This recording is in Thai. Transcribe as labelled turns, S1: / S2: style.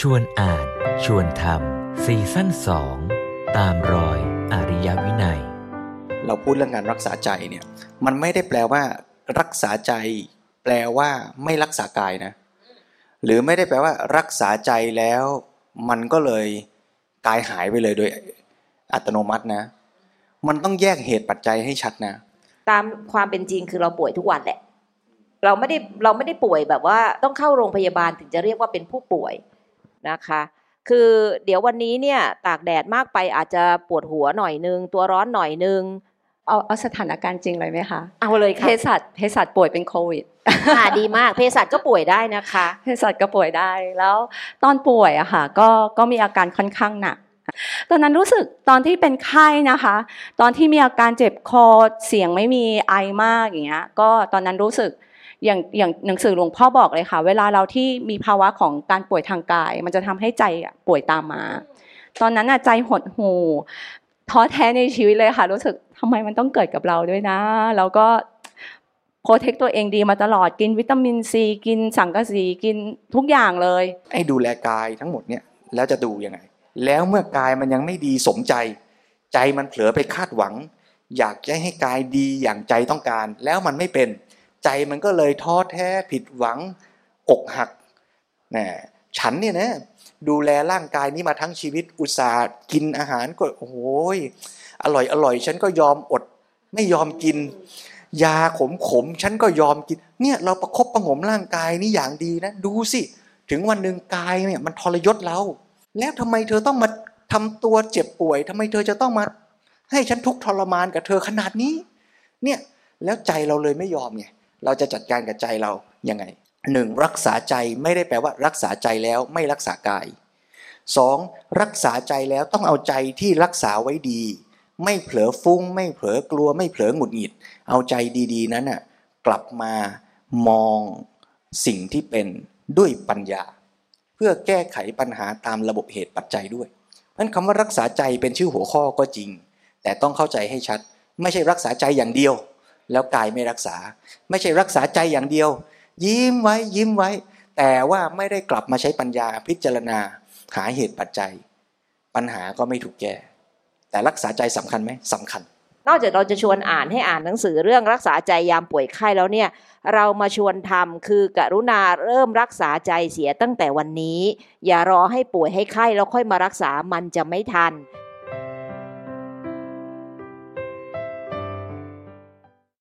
S1: ชวนอ่าน ชวนทำซีซั่นสองตามรอยอริยวินัย
S2: เราพูดเรื่องการรักษาใจเนี่ย มันไม่ได้แปลว่า รักษาใจ แปลว่า ไม่รักษากายนะ หรือไม่ได้แปลว่า รักษาใจแล้ว มันก็เลยกายหายไปเลยโดยอัตโนมัตินะ มันต้องแยกเหตุปัจจัยให้ชัดนะ
S3: ตามความเป็นจริงคือเราป่วยทุกวันแหละ เราไม่ได้เราไม่ได้ป่วยแบบว่า ต้องเข้าโรงพยาบาลถึงจะเรียกว่าเป็นผู้ป่วย นะคะ คือเดี๋ยววันนี้เนี่ยตากแดดมากไปอาจจะปวดหัวหน่อยนึง ตัวร้อนหน่อยนึง
S4: เอาเอาสถานการณ์จริงเลยไหมคะ
S3: เอาเลย
S4: เภ
S3: ค่ะ
S4: สัชเภสัชป่วยเป็นโควิด
S3: ค่ะดีมากเภสัชก็ป่วยได้นะคะ
S4: เภสัชก็ป่วยได้แล้วตอนป่วยอะค่ะก็ก็มีอาการค่อนข้างหนัก ตอนนั้นรู้สึกตอนที่เป็นไข้นะคะ ตอนที่มีอาการเจ็บคอเสียงไม่มีไอมากอย่างเงี้ยก็ตอนนั้นรู้สึก อย่างอย่างหนังสือหลวงพ่อบอกเลยค่ะ เวลาเราที่มีภาวะของการป่วยทางกาย มันจะทำให้ใจป่วยตามมา ตอนนั้นใจหดหูท้อแท้ในชีวิตเลยค่ะ รู้สึกทำไมมันต้องเกิดกับเราด้วยนะ แล้วก็โปรเทคตัวเองดีมาตลอดกินวิตามินซีกินสังกะสีกินทุกอย่างเลย
S2: ไอ้ดูแลกายทั้งหมดเนี่ยแล้วจะดูยังไง แล้วเมื่อกายมันยังไม่ดีสมใจ ใจมันเผลอไปคาดหวัง อยากจะให้กายดีอย่างใจต้องการ แล้วมันไม่เป็น ใจมันก็เลยท้อแท้ผิดหวัง อกหักนะฉันเนี่ยนะดูแลร่างกายนี้มาทั้งชีวิตอุตส่าห์กินอาหารก็โอ้โหยอร่อยอร่อย ฉันก็ยอมอด ไม่ยอมกิน ยาขมขมฉันก็ยอมกิน เนี่ยเราประคบประหงมร่างกายนี่อย่างดีนะ ดูสิ ถึงวันหนึ่งกายเนี่ยมันทรยศเรา แล้วทำไมเธอต้องมาทำตัวเจ็บป่วยทำไมเธอจะต้องมา ให้ฉันทุกข์ทรมานกับเธอขนาดนี้ เนี่ยแล้วใจเราเลยไม่ยอมไง เราจะจัดการกับใจเรายังไงหนึ่งรักษาใจไม่ได้แปลว่ารักษาใจแล้วไม่รักษากายสองรักษาใจแล้วต้องเอาใจที่รักษาไว้ดี ไม่เผลอฟุ้ง ไม่เผลอกลัว ไม่เผลอหงุดหงิด เอาใจดีๆ นั้นน่ะกลับมามองสิ่งที่เป็นด้วยปัญญา เพื่อแก้ไขปัญหาตามระบบเหตุปัจจัยด้วยเพราะนั้นคำว่ารักษาใจเป็นชื่อหัวข้อก็จริง แต่ต้องเข้าใจให้ชัด ไม่ใช่รักษาใจอย่างเดียว แล้วกายไม่รักษา ไม่ใช่รักษาใจอย่างเดียว ยิ้มไว้ยิ้มไว้ แต่ว่าไม่ได้กลับมาใช้ปัญญาพิจารณา หาเหตุปัจจัย ปัญหาก็ไม่ถูกแก้ แต่รักษาใจสำคัญไหมสำคัญ
S3: นอกจากเราจะชวนอ่านให้อ่านหนังสือเรื่องรักษาใจยามป่วยไข้แล้วเนี่ยเรามาชวนทำคือกรุณาเริ่มรักษาใจเสียตั้งแต่วันนี้ อย่ารอให้ป่วยให้ไข้แล้วค่อยมารักษามันจะไม่ทัน